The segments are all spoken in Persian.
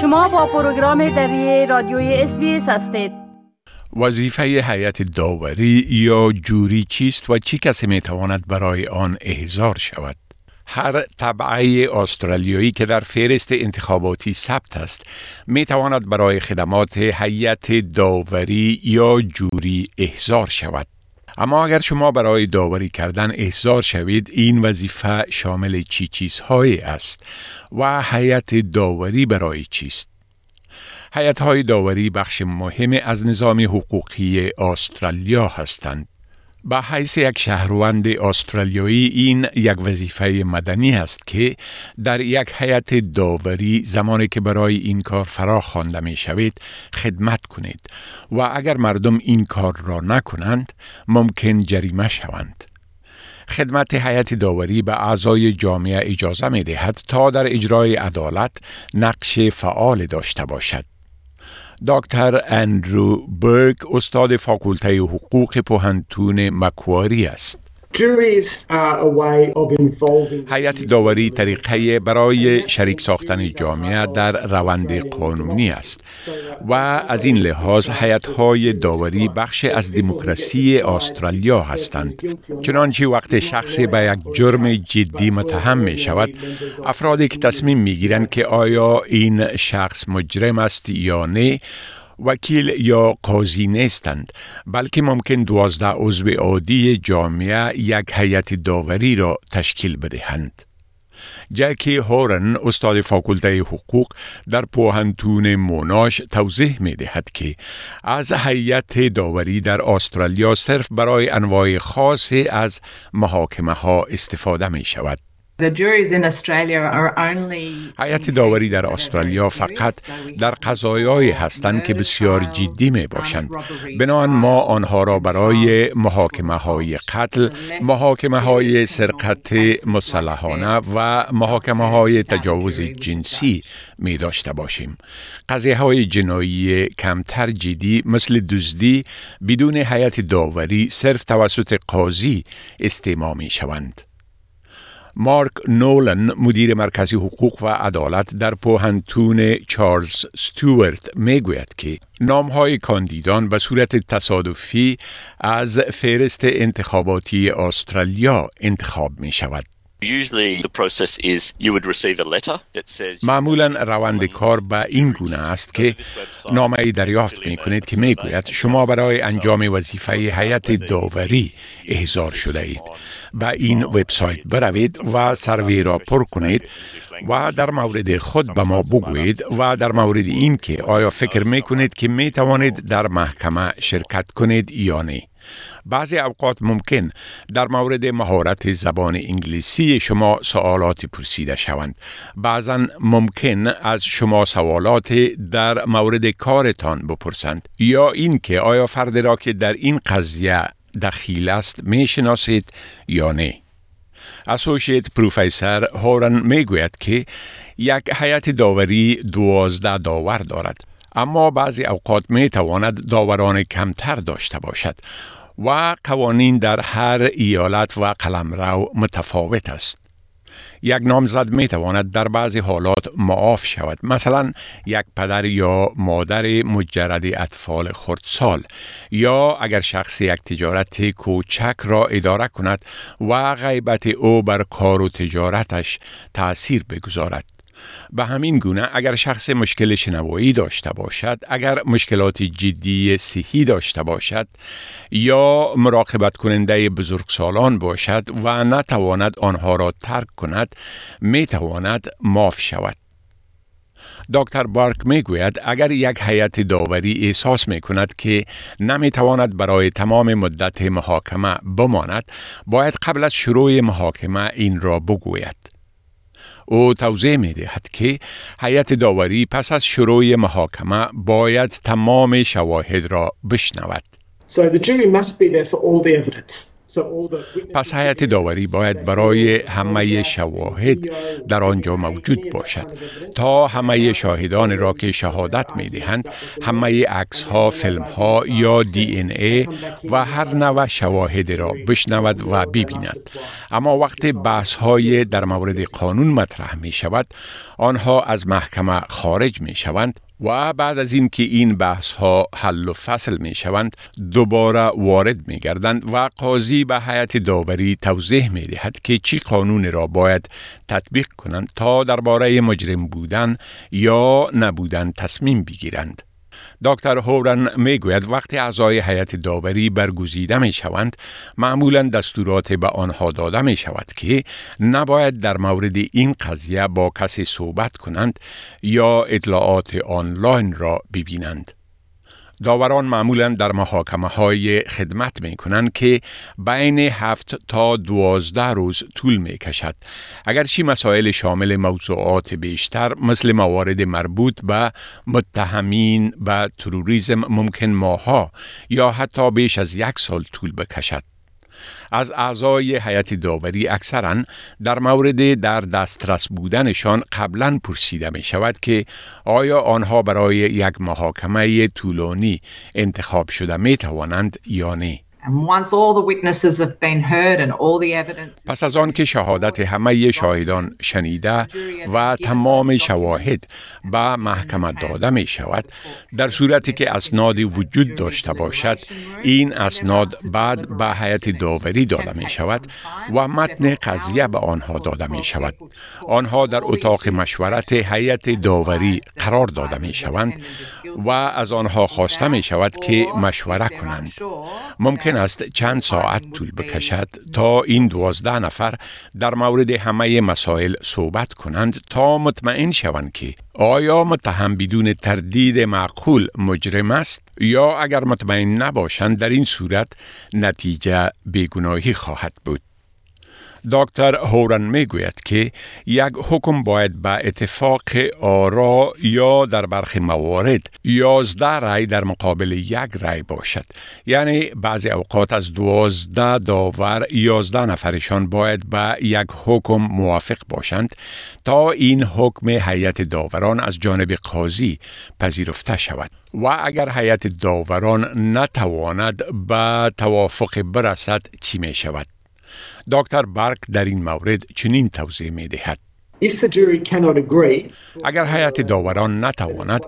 شما با پروگرام دری رادیوی اس هستید. وظیفه هیئت داوری یا جوری چیست و چی کسی می تواند برای آن احضار شود؟ هر طبعه استرالیایی که در فهرست انتخاباتی ثبت است می تواند برای خدمات هیئت داوری یا جوری احضار شود. اما اگر شما برای داوری کردن احضار شوید این وظیفه شامل چی چیزهایی است و هیئت داوری برای چیست؟ هیئت های داوری بخش مهم از نظام حقوقی استرالیا هستند. به حیث یک شهروند استرالیایی این یک وظیفه مدنی است که در یک هیئت داوری زمانی که برای این کار فرا خوانده می شوید خدمت کنید و اگر مردم این کار را نکنند ممکن جریمه شوند. خدمت هیئت داوری به اعضای جامعه اجازه می دهد تا در اجرای عدالت نقش فعال داشته باشد. دکتر اندرو برگ استاد فاکولته حقوق پوهنتون مکواری است. هیئت داوری طریقه برای شریک ساختن جامعه در روند قانونی است و از این لحاظ هیئت های داوری بخش از دموکراسی استرالیا هستند. چنانچه وقت شخصی به یک جرم جدی متهم می شود افرادی که تصمیم می گیرند که آیا این شخص مجرم است یا نه وکیل یا قاضی نیستند بلکه ممکن دوازده عضو عادی جامعه یک هیئت داوری را تشکیل بدهند. جکی هورن استاد فاکولته حقوق در پوهنتون موناش توضیح می دهد که از هیئت داوری در استرالیا صرف برای انواع خاصی از محاکمه ها استفاده می شود. هیئت داوری در استرالیا فقط در قضایایی هستند که بسیار جدی می باشند. بنابراین ما آنها را برای محاکمه های قتل، محاکمه های سرقت مسلحانه و محاکمه های تجاوز جنسی می داشته باشیم. قضیه های جنایی کمتر جدی مثل دزدی بدون هیئت داوری صرف توسط قاضی استماع می شوند. مارک نولن مدیر مرکزی حقوق و عدالت در پوهنتون چارلز ستوارت می‌گوید که های کاندیدان به صورت تصادفی از فهرست انتخاباتی استرالیا انتخاب می شود. معمولا روند کار به این گونه است که نامه دریافت می کنید که می گوید شما برای انجام وظیفه هیئت داوری احضار شده اید به این وبسایت بروید و سروی را پر کنید و در مورد خود به ما بگویید و در مورد این که آیا فکر می کنید که می توانید در محکمه شرکت کنید یا نه. بعضی اوقات ممکن در مورد مهارت زبان انگلیسی شما سوالات پرسیده شوند. بعضا ممکن از شما سوالات در مورد کارتان بپرسند. یا اینکه آیا فرد را که در این قضیه دخیل است می شناسید یا نه. اسوشیت پروفیسر هورن می گوید که یک هیئت داوری دوازده داور دارد اما بعضی اوقات می تواند داوران کمتر داشته باشد. و قوانین در هر ایالت و قلمرو متفاوت است. یک نامزد می تواند در بعضی حالات معاف شود مثلا یک پدر یا مادر مجرد اطفال خردسال یا اگر شخص یک تجارت کوچک را اداره کند و غیبت او بر کار و تجارتش تأثیر بگذارد به همین گونه اگر شخص مشکل شنوایی داشته باشد اگر مشکلات جدی صحی داشته باشد یا مراقبت کننده بزرگسالان باشد و نتواند آنها را ترک کند می تواند ماف شود. دکتر بارک می گوید اگر یک هیئت داوری احساس می کند که نمی تواند برای تمام مدت محاکمه بماند باید قبل از شروع محاکمه این را بگوید. او توضیح می دهد که هیئت داوری پس از شروع محاکمه باید تمام شواهد را بشنود. So the jury must be there for all the evidence. پس هیئت داوری باید برای همه شواهد در آنجا موجود باشد تا همه شاهدان را که شهادت می دهند همه عکس ها فیلم ها یا دی این ای و هر نوع شواهد را بشنود و ببیند. اما وقت بحث های در مورد قانون مطرح می شود آنها از محکمه خارج می شوند و بعد از اینکه این بحث ها حل و فصل می شوند دوباره وارد می گردند و قاضی به حیات داوری توضیح می دهد که چی قانون را باید تطبیق کنند تا درباره مجرم بودن یا نبودن تصمیم بگیرند. دکتر هورن می‌گوید وقتی اعضای هیئت داوری برگزیده می شوند معمولا دستورات به آنها داده می شود که نباید در مورد این قضیه با کسی صحبت کنند یا اطلاعات آنلاین را ببینند. داوران معمولا در محاکمه های خدمت می کنند که بین هفت تا دوازده روز طول می کشد. اگرچه مسائل شامل موضوعات بیشتر مثل موارد مربوط به متهمین به تروریزم ممکن ماها یا حتی بیش از یک سال طول بکشد. از اعضای هیئت داوری اکثرا در مورد در دسترس بودنشان قبلا پرسیده می شود که آیا آنها برای یک محاکمه طولانی انتخاب شده می توانند یا نه. پس از آن که شهادت همه شاهدان شنیده و تمام شواهد به محکمه داده می شود در صورتی که اسناد وجود داشته باشد این اسناد بعد به حیات داوری داده می شود و متن قضیه به آنها داده می شود. آنها در اتاق مشورت هیئت داوری قرار داده می شوند و از آنها خواسته می شود که مشوره کنند ممکن است چند ساعت طول بکشد تا این دوازده نفر در مورد همه مسائل صحبت کنند تا مطمئن شوند که آیا متهم بدون تردید معقول مجرم است یا اگر مطمئن نباشند در این صورت نتیجه بیگناهی خواهد بود. دکتر هورن می‌گوید که یک حکم باید به اتفاق آرا یا در برخی موارد یازده رای در مقابل یک رای باشد. یعنی بعضی اوقات از دوازده داور یازده نفرشان باید به یک حکم موافق باشند تا این حکم هیئت داوران از جانب قاضی پذیرفته شود. و اگر هیئت داوران نتواند به توافق برسد چی می شود؟ دکتر برک در این مورد چنین توضیح می دهد. اگر هیئت داوران نتواند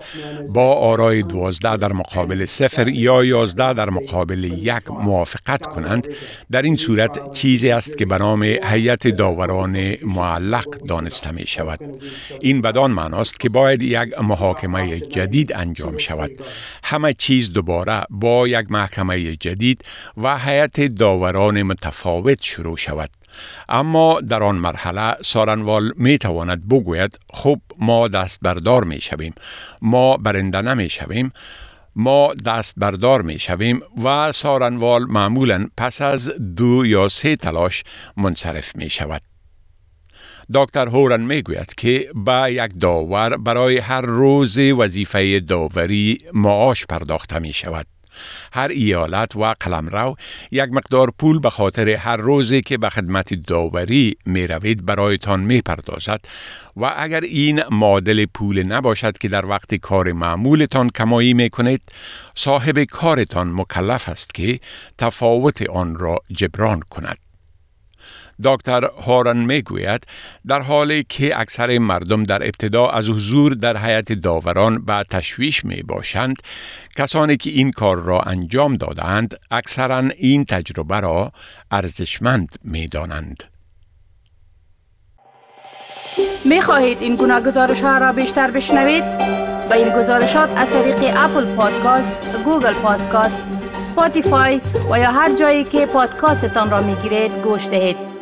با آرای دوازده در مقابل صفر یا یازده در مقابل یک موافقت کنند در این صورت چیزی است که به نام هیئت داوران معلق دانسته می شود. این بدان معناست که باید یک محاکمه جدید انجام شود. همه چیز دوباره با یک محکمه جدید و هیئت داوران متفاوت شروع شود. اما در آن مرحله سارنوال می تواند بگوید خب ما دست بردار می شویم ما برنده نمی شویم ما دست بردار می شویم و سارنوال معمولا پس از دو یا سه تلاش منصرف می شود. دکتر هورن می گوید که با یک داور برای هر روز وظیفه داوری معاش پرداخته می شود. هر ایالت و قلمرو یک مقدار پول به خاطر هر روزی که به خدمت داوری می روید برایتان می پردازد و اگر این معادل پول نباشد که در وقت کار معمولتان کمایی می کنید صاحب کارتان مکلف است که تفاوت آن را جبران کند. دکتر هارن می‌گوید در حالی که اکثر مردم در ابتدا از حضور در حیات داوران به تشویش می باشند کسانی که این کار را انجام دادند اکثرا این تجربه را ارزشمند می دانند. می خواهید این گونه گزارش ها را بیشتر بشنوید؟ به این گزارشات از طریق Apple Podcast، Google Podcast، Spotify و یا هر جایی که پادکاستتان را می گیرید گوش دهید.